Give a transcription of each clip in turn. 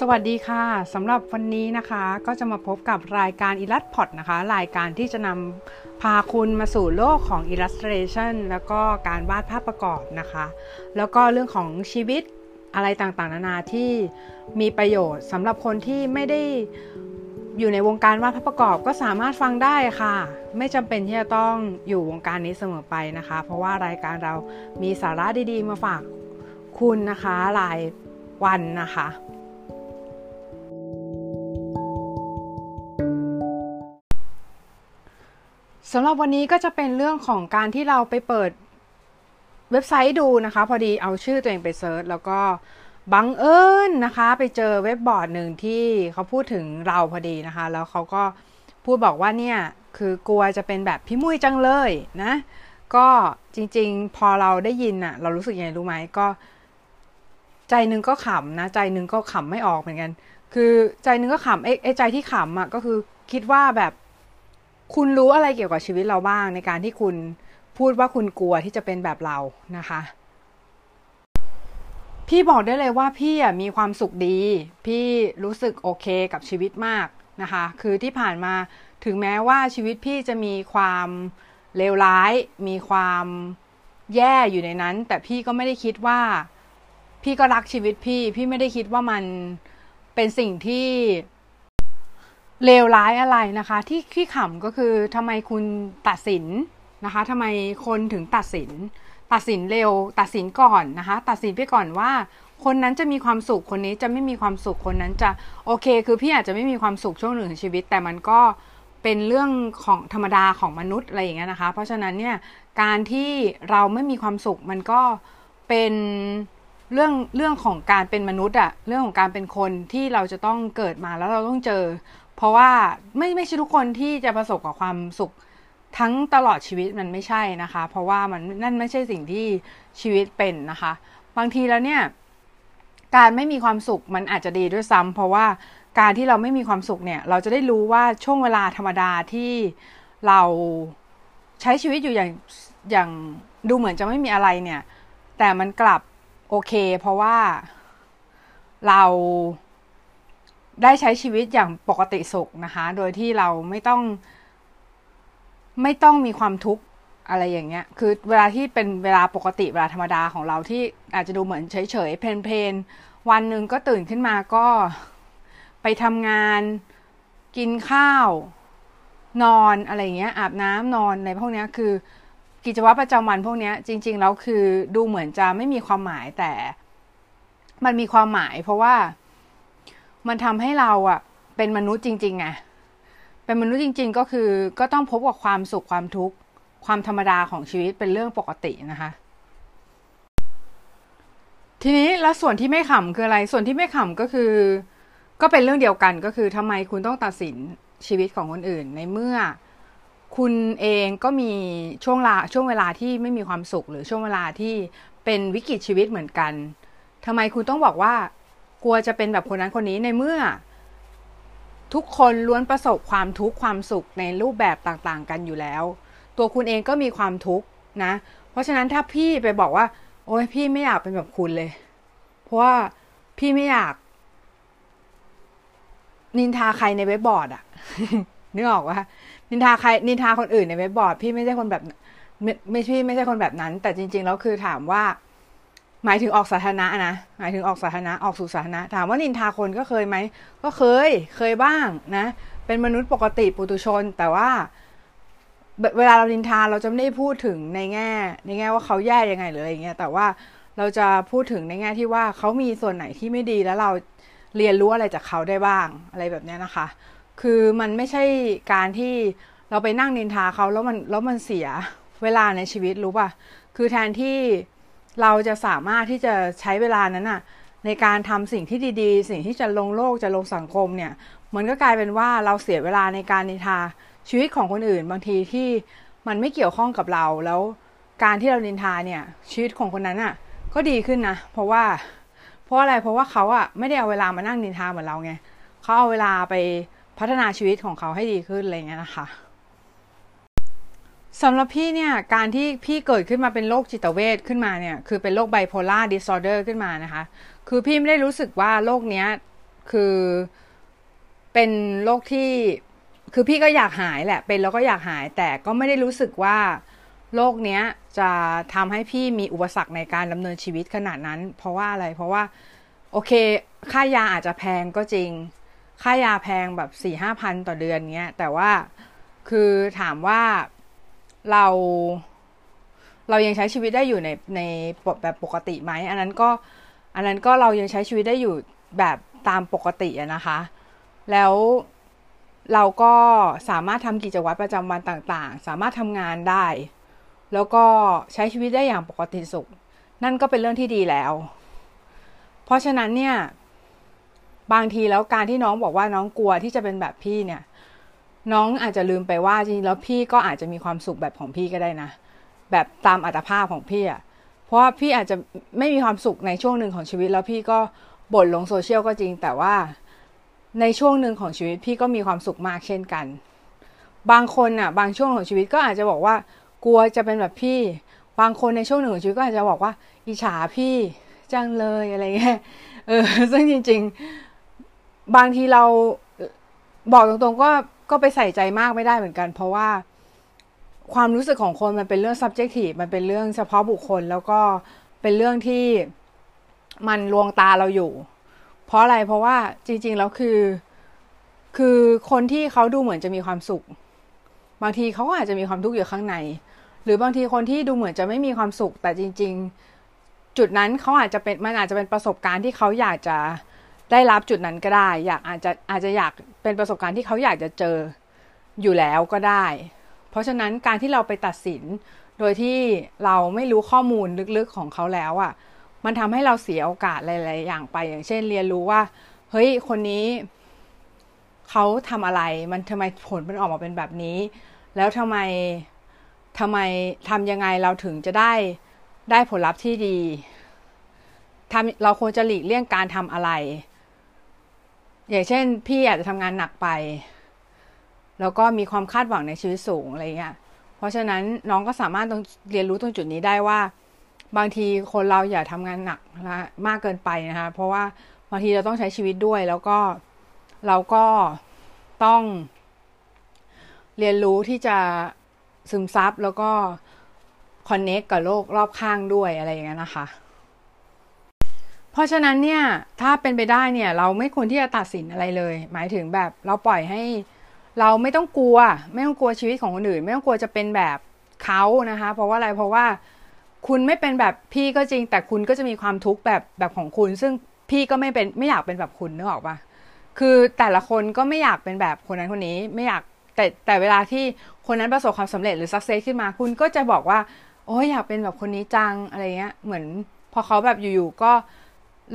สวัสดีค่ะสำหรับวันนี้นะคะก็จะมาพบกับรายการ i l l u s t p o d นะคะ รายการที่จะนำพาคุณมาสู่โลกของ illustration แล้วก็การวาดภาพประกอบนะคะ แล้วก็เรื่องของชีวิตอะไรต่างๆ นานาที่มีประโยชน์สำหรับคนที่ไม่ได้อยู่ในวงการวาดภาพประกอบก็สามารถฟังได้ค่ะ ไม่จำเป็นที่จะต้องอยู่วงการนี้เสมอไปนะคะ เพราะว่ารายการเรามีสาระดีๆ มาฝากคุณนะคะรายวันนะคะ สำหรับวันนี้ก็จะเป็นเรื่องของการที่เราไปเปิดเว็บไซต์ดูนะคะ พอดีเอาชื่อตัวเองไปเซิร์ชแล้วก็บังเอิญนะคะ ไปเจอเว็บบอร์ดหนึ่งที่เขาพูดถึงเราพอดีนะคะ แล้วเขาก็พูดบอกว่าเนี่ยคือกลัวจะเป็นแบบพี่มุ้ยจังเลยนะ ก็จริงๆ พอเราได้ยินอะเรารู้สึกยังไงรู้ไหมก็ ใจหนึ่งก็ขำนะ ใจหนึ่งก็ขำไม่ออกเหมือนกัน คือใจหนึ่งก็ขำไอ้ไอ้ใจที่ขำอะก็คือคิดว่าแบบ คุณรู้อะไรเกี่ยวกับชีวิตเราบ้างในการที่คุณพูดว่าคุณกลัวที่จะเป็นแบบเรานะคะ พี่บอกได้เลยว่าพี่มีความสุขดี พี่รู้สึกโอเคกับชีวิตมากนะคะ คือที่ผ่านมาถึงแม้ว่าชีวิตพี่จะมีความเลวร้าย มีความแย่อยู่ในนั้น แต่พี่ก็ไม่ได้คิดว่า พี่ก็รักชีวิตพี่ พี่ไม่ได้คิดว่ามันเป็นสิ่งที่ เลวร้ายอะไรนะคะ ที่ที่ขำก็คือทำไมคุณตัดสินนะคะทำไมคนถึงตัดสิน ตัดสินเร็ว ตัดสินก่อนนะคะ ตัดสินไปก่อนว่า คนนั้นจะมีความสุขคนนี้จะไม่มีความสุขคนนั้นจะโอเค คือพี่อาจจะไม่มีความสุขช่วงหนึ่งของชีวิต แต่มันก็เป็นเรื่องของธรรมดาของมนุษย์อะไรอย่างเงี้ยนะคะ เพราะฉะนั้นเนี่ยการที่เราไม่มีความสุขมันก็เป็นเรื่องเรื่องของการเป็นมนุษย์อะเรื่องของการเป็นคนที่เราจะต้องเกิดมาแล้วเราต้องเจอ เพราะว่าไม่ไม่ใช่ทุกคนที่จะประสบกับความสุขทั้งตลอดชีวิตมันไม่ใช่นะคะ เพราะว่ามันนั่นไม่ใช่สิ่งที่ชีวิตเป็นนะคะ บางทีแล้วเนี่ย การไม่มีความสุขมันอาจจะดีด้วยซ้ำเพราะว่าการที่เราไม่มีความสุขเนี่ย เราจะได้รู้ว่าช่วงเวลาธรรมดาที่เราใช้ชีวิตอยู่อย่างอย่างดูเหมือนจะไม่มีอะไรเนี่ย แต่มันกลับโอเค เพราะว่าเรา ได้ใช้ชีวิตอย่างปกติสุขนะคะ โดยที่เราไม่ต้อง ไม่ต้องมีความทุกข์อะไรอย่างเงี้ย คือเวลาที่เป็นเวลาปกติเวลาธรรมดาของเราที่อาจจะดูเหมือนเฉยๆเพลนๆวันหนึ่งก็ตื่นขึ้นมาก็ไปทำงาน กินข้าว นอนอะไรเงี้ย อาบน้ำนอนในพวกเนี้ยคือ กิจวัตรประจำวันพวกเนี้ย จริง ๆ แล้วคือดูเหมือนจะไม่มีความหมายแต่ มันมีความหมายเพราะว่า มันทำให้เราอะเป็นมนุษย์จริงๆไงเป็นมนุษย์จริง ๆ ก็คือก็ต้องพบกับความสุขความทุกข์ ความธรรมดาของชีวิตเป็นเรื่องปกตินะคะ ทีนี้แล้วส่วนที่ไม่ขำคืออะไร ส่วนที่ไม่ขำก็คือ ก็เป็นเรื่องเดียวกันก็คือทำไมคุณต้องตัดสินชีวิตของคนอื่นในเมื่อคุณเองก็มีช่วงลาช่วงเวลาที่ไม่มีความสุขหรือช่วงเวลาที่เป็นวิกฤตชีวิตเหมือนกันทำไมคุณต้องบอกว่า ลัวจะเป็นแบบคนนั้นคนนี้ในเมื่อ ทุกคนล้วนประสบความทุกข์ความสุขในรูปแบบต่างๆ กันอยู่แล้ว ตัวคุณเองก็มีความทุกข์นะ เพราะฉะนั้นถ้าพี่ไปบอกว่า โอ้ยพี่ไม่อยากเป็นแบบคุณเลย เพราะว่าพี่ไม่อยาก นินทาใครในเว็บบอร์ดอะนึกออกว่านินทาใครนินทาคนอื่นในเว็บบอร์ด พี่ไม่ใช่คนแบบไม่ไม่พี่ไม่ใช่คนแบบนั้น แต่จริง ๆ แล้วคือถามว่า หมายถึงออกสาธารณะนะ หมายถึงออกสาธารณะออกสู่สาธารณะ ถามว่านินทาคนก็เคยไหม ก็เคย เคยบ้างนะ เป็นมนุษย์ปกติปุตุชน แต่ว่า เวลาเรานินทาเราจะไม่ได้พูดถึงในแง่ ในแง่ว่าเขาแย่ยังไงหรืออะไรเงี้ย แต่ว่าเราจะพูดถึงในแง่ที่ว่าเขามีส่วนไหนที่ไม่ดีแล้วเราเรียนรู้อะไรจากเขาได้บ้างอะไรแบบนี้นะคะ คือมันไม่ใช่การที่เราไปนั่งนินทาเขาแล้วมันแล้วมันเสียเวลาในชีวิตรู้ป่ะ คือแทนที่ เราจะสามารถที่จะใช้เวลานั้นน่ะในการทำสิ่งที่ดีๆ สิ่งที่จะลงโลกจะลงสังคมเนี่ย มันก็กลายเป็นว่าเราเสียเวลาในการนินทาชีวิตของคนอื่น บางทีที่มันไม่เกี่ยวข้องกับเรา แล้วการที่เรานินทาเนี่ย ชีวิตของคนนั้นอะ่ะ ก็ดีขึ้นนะ เพราะว่า เพราะอะไร เพราะว่าเขาอะ่ะไม่ได้เอาเวลามานั่งนินทาเหมือนเราไงเขาเอาเวลาไปพัฒนาชีวิตของเขาให้ดีขึ้นอะไรเงี้ยนะคะ สำหรับพี่เนี่ยการที่พี่เกิดขึ้นมาเป็นโรคจิตเวทขึ้นมาเนี่ยคือเป็นโรคไบโพล่าดิสออเดอร์ขึ้นมานะคะ คือพี่ไม่ได้รู้สึกว่าโรคเนี้ยคือเป็นโรคที่คือพี่ก็อยากหายแหละ เป็นแล้วก็อยากหายแต่ก็ไม่ได้รู้สึกว่าโรคเนี้ยจะทำให้พี่มีอุปสรรคในการดำเนินชีวิตขนาดนั้น เพราะว่าอะไรเพราะว่าโอเค ค่ายาอาจจะแพงก็จริง ค่ายาแพงแบบสี่ห้าพันต่อเดือนเงี้ยแต่ว่าคือถามว่า เรา เรายังใช้ชีวิตได้อยู่ในในแบบปกติไหมอันนั้นก็อันนั้นก็เรายังใช้ชีวิตได้อยู่แบบตามปกตินะคะ แล้วเราก็สามารถทำกิจวัตรประจำวันต่างๆ สามารถทำงานได้ แล้วก็ใช้ชีวิตได้อย่างปกติสุข นั่นก็เป็นเรื่องที่ดีแล้ว เพราะฉะนั้นเนี่ย บางทีแล้วการที่น้องบอกว่าน้องกลัวที่จะเป็นแบบพี่เนี่ย น้องอาจจะลืมไปว่าจริงแล้วพี่ก็อาจจะมีความสุขแบบของพี่ก็ได้นะ แบบตามอัตภาพของพี่อะเพราะว่าพี่อาจจะไม่มีความสุขในช่วงหนึ่งของชีวิต แล้วพี่ก็บ่นลงโซเชียลก็จริง แต่ว่าในช่วงหนึ่งของชีวิตพี่ก็มีความสุขมากเช่นกัน บางคนอะบางช่วงของชีวิตก็อาจจะบอกว่ากลัวจะเป็นแบบพี่ บางคนในช่วงหนึ่งของชีวิตก็อาจจะบอกว่า อิจฉาพี่จังเลยอะไรเงี้ยเออซึ่งจริง ๆ บางทีเราบอกตรงๆก็ ก็ไปใส่ใจมากไม่ได้เหมือนกัน เพราะว่าความรู้สึกของคนมันเป็นเรื่อง subjective มันเป็นเรื่องเฉพาะบุคคล แล้วก็เป็นเรื่องที่มันลวงตาเราอยู่ เพราะอะไรเพราะว่าจริง ๆ แล้วคือ คือคนที่เขาดูเหมือนจะมีความสุข บางทีเขาก็อาจจะมีความทุกข์อยู่ข้างใน หรือบางทีคนที่ดูเหมือนจะไม่มีความสุข แต่จริง ๆ จุดนั้นเขาอาจจะเป็นมันอาจจะเป็นประสบการณ์ที่เขาอยากจะ ได้รับจุดนั้นก็ได้ อยากอาจจะอาจจะอยากเป็นประสบการณ์ที่เขาอยากจะเจออยู่แล้วก็ได้ เพราะฉะนั้นการที่เราไปตัดสิน โดยที่เราไม่รู้ข้อมูลลึกๆของเขาแล้วอะ่ะ มันทำให้เราเสียโอกาสหลายๆอย่างไป อย่างเช่น เรียนรู้ว่า เฮ้ย คนนี้เขาทำอะไร มันทำไมผลมันออกมาเป็นแบบนี้ แล้วทำไมทำไมทำยังไงเราถึงจะได้ได้ผลลัพธ์ที่ดีทำเราควรจะหลีกเลี่ยงการทำอะไร อย่างเช่น พี่อาจจะทำงานหนักไป แล้วก็มีความคาดหวังในชีวิตสูงอะไรเงี้ยเพราะฉะนั้นน้องก็สามารถต้องเรียนรู้ตรงจุดนี้ได้ว่า บางทีคนเราอย่าทำงานหนักนะมากเกินไปนะคะเพราะว่าบางทีเราต้องใช้ชีวิตด้วย แล้วก็เราก็ต้อง เรียนรู้ที่จะซึมซับแล้วก็คอนเน็กกับโลกรอบข้างด้วยอะไรอย่างเงี้ยนะคะ เพราะฉะนั้นเนี่ยถ้าเป็นไปได้เนี่ยเราไม่ควรที่จะตัดสินอะไรเลย หมายถึงแบบเราปล่อยให้เราไม่ต้องกลัว ไม่ต้องกลัวชีวิตของคนอื่น ไม่ต้องกลัวจะเป็นแบบเขานะคะ เพราะว่าอะไรเพราะว่าคุณไม่เป็นแบบพี่ก็จริง แต่คุณก็จะมีความทุกข์แบบแบบของคุณ ซึ่งพี่ก็ไม่เป็นไม่อยากเป็นแบบคุณนึกออกปะคือแต่ละคนก็ไม่อยากเป็นแบบคนนั้นคนนี้ไม่อยากแต่แต่เวลาที่คนนั้นประสบความสำเร็จหรือสักเซสขึ้นมา คุณก็จะบอกว่า โอ้ยอยากเป็นแบบคนนี้จังอะไรเงี้ยเหมือนพอเขาแบบอยู่ๆก็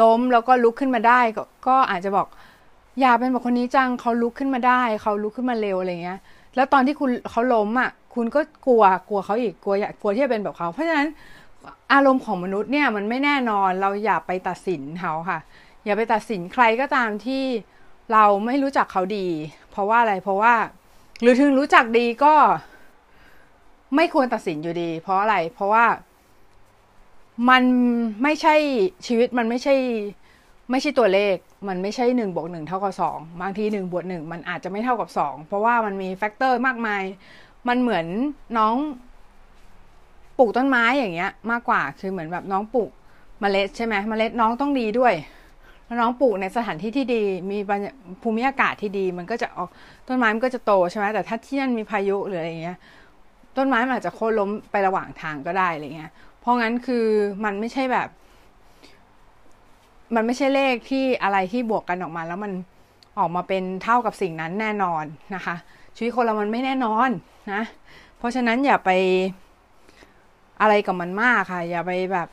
ล้มแล้วก็ลุกขึ้นมาได้กก็อาจจะบอก อยาเป็นแบบคนนี้จังเขาลุกขึ้นมาได้เขาลุกขึ้นมาเร็วอะไรเงี้ย แล้วตอนที่คุณเขาล้มอะ คุณก็กลัวกลัวเขาอีกกลัวอยากกลัวที่จะเป็นแบบเขา เพราะฉะนั้นอารมณ์ของมนุษย์เนี่ยมันไม่แน่นอนเราอย่าไปตัดสินเขาค่ะ อย่าไปตัดสินใครก็ตามที่เราไม่รู้จักเขาดี เพราะว่าอะไรเพราะว่า หรือถึงรู้จักดีก็ ไม่ควรตัดสินอยู่ดี เพราะอะไร เพราะว่า มันไม่ใช่ชีวิตมันไม่ใช่ ไม่ใช่ตัวเลข มันไม่ใช่หนึ่งบวกหนึ่งเท่ากับสองบางทีหนึ่งบวกหนึ่งมันอาจจะไม่เท่ากับสองเพราะว่ามันมีแฟกเตอร์มากมาย มันเหมือนน้องปลูกต้นไม้อย่างเงี้ย มากกว่าคือเหมือนแบบน้องปลูกเมล็ดใช่ไหมเมล็ดน้องต้องดีด้วยแล้วน้องปลูกในสถานที่ที่ดี มีภูมิอากาศที่ดี มันก็จะออกต้นไม้มันก็จะโตใช่ไหมแต่ถ้าที่นั่นมีพายุหรืออะไรเงี้ย ต้นไม้มันอาจจะโค่นล้มไประหว่างทางก็ได้อะไรเงี้ย ราะงั้นคือมันไม่ใช่แบบ มันไม่ใช่เลขที่อะไรที่บวกกันออกมา แล้วมันออกมาเป็นเท่ากับสิ่งนั้นแน่นอนนะคะ ชีวิตคนเรามันไม่แน่นอนนะ เพราะฉะนั้นอย่าไปอะไรกับมันมากค่ะ อย่าไปแบบ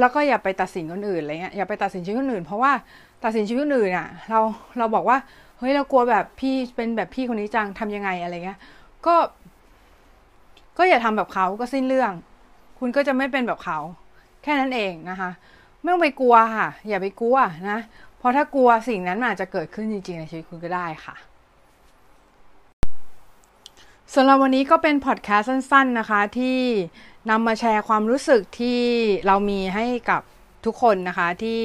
แล้วก็อย่าไปตัดสินคนอื่นอะไรเงี้ยอย่าไปตัดสินชีวิตคนอื่น เพราะว่าตัดสินชีวิตคนอื่นอะ เราเราบอกว่าเฮ้ยเรากลัวแบบพี่เป็นแบบพี่คนนี้จังทำยังไงอะไรเงี้ยก็ ก็อย่าทำแบบเขาก็สิ้นเรื่อง คุณก็จะไม่เป็นแบบเขา แค่นั้นเองนะคะ ไม่ต้องไปกลัวค่ะ อย่าไปกลัวนะ เพราะถ้ากลัวสิ่งนั้นอาจจะเกิดขึ้นจริงๆในชีวิตคุณก็ได้ค่ะสำหรับวันนี้ก็เป็นพอดแคสต์สั้น ๆนะคะ ที่นำมาแชร์ความรู้สึกที่เรามีให้กับทุกคนนะคะที่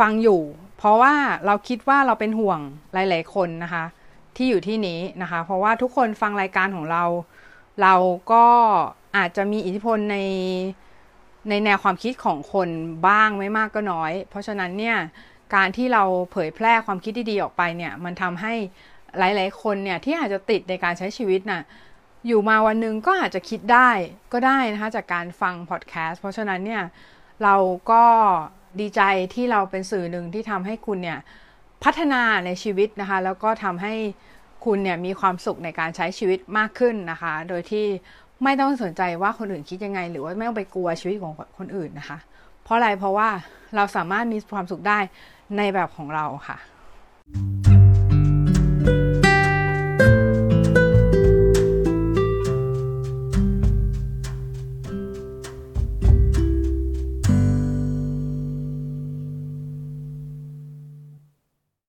ฟังอยู่ เพราะว่าเราคิดว่าเราเป็นห่วงหลาย ๆ คนนะคะ ที่อยู่ที่นี้นะคะ เพราะว่าทุกคนฟังรายการของเรา เราก็ อาจจะมีอิทธิพลในในแนวความคิดของคนบ้างไม่มากก็น้อย เพราะฉะนั้นเนี่ยการที่เราเผยแพร่ความคิดดีๆออกไปเนี่ยมันทำให้หลาย ๆ คนเนี่ยที่อาจจะติดในการใช้ชีวิตน่ะอยู่มาวันหนึ่งก็อาจจะคิดได้ก็ได้นะคะจากการฟังพอดแคสต์เพราะฉะนั้นเนี่ยเราก็ดีใจที่เราเป็นสื่อหนึ่งที่ทำให้คุณเนี่ยพัฒนาในชีวิตนะคะ แล้วก็ทำให้คุณเนี่ยมีความสุขในการใช้ชีวิตมากขึ้นนะคะ โดยที่ ไม่ต้องสนใจว่าคนอื่นคิดยังไง หรือว่าไม่ต้องไปกลัวชีวิตของคนอื่นนะคะ เพราะอะไรเพราะว่าเราสามารถมีความสุขได้ในแบบของเราค่ะ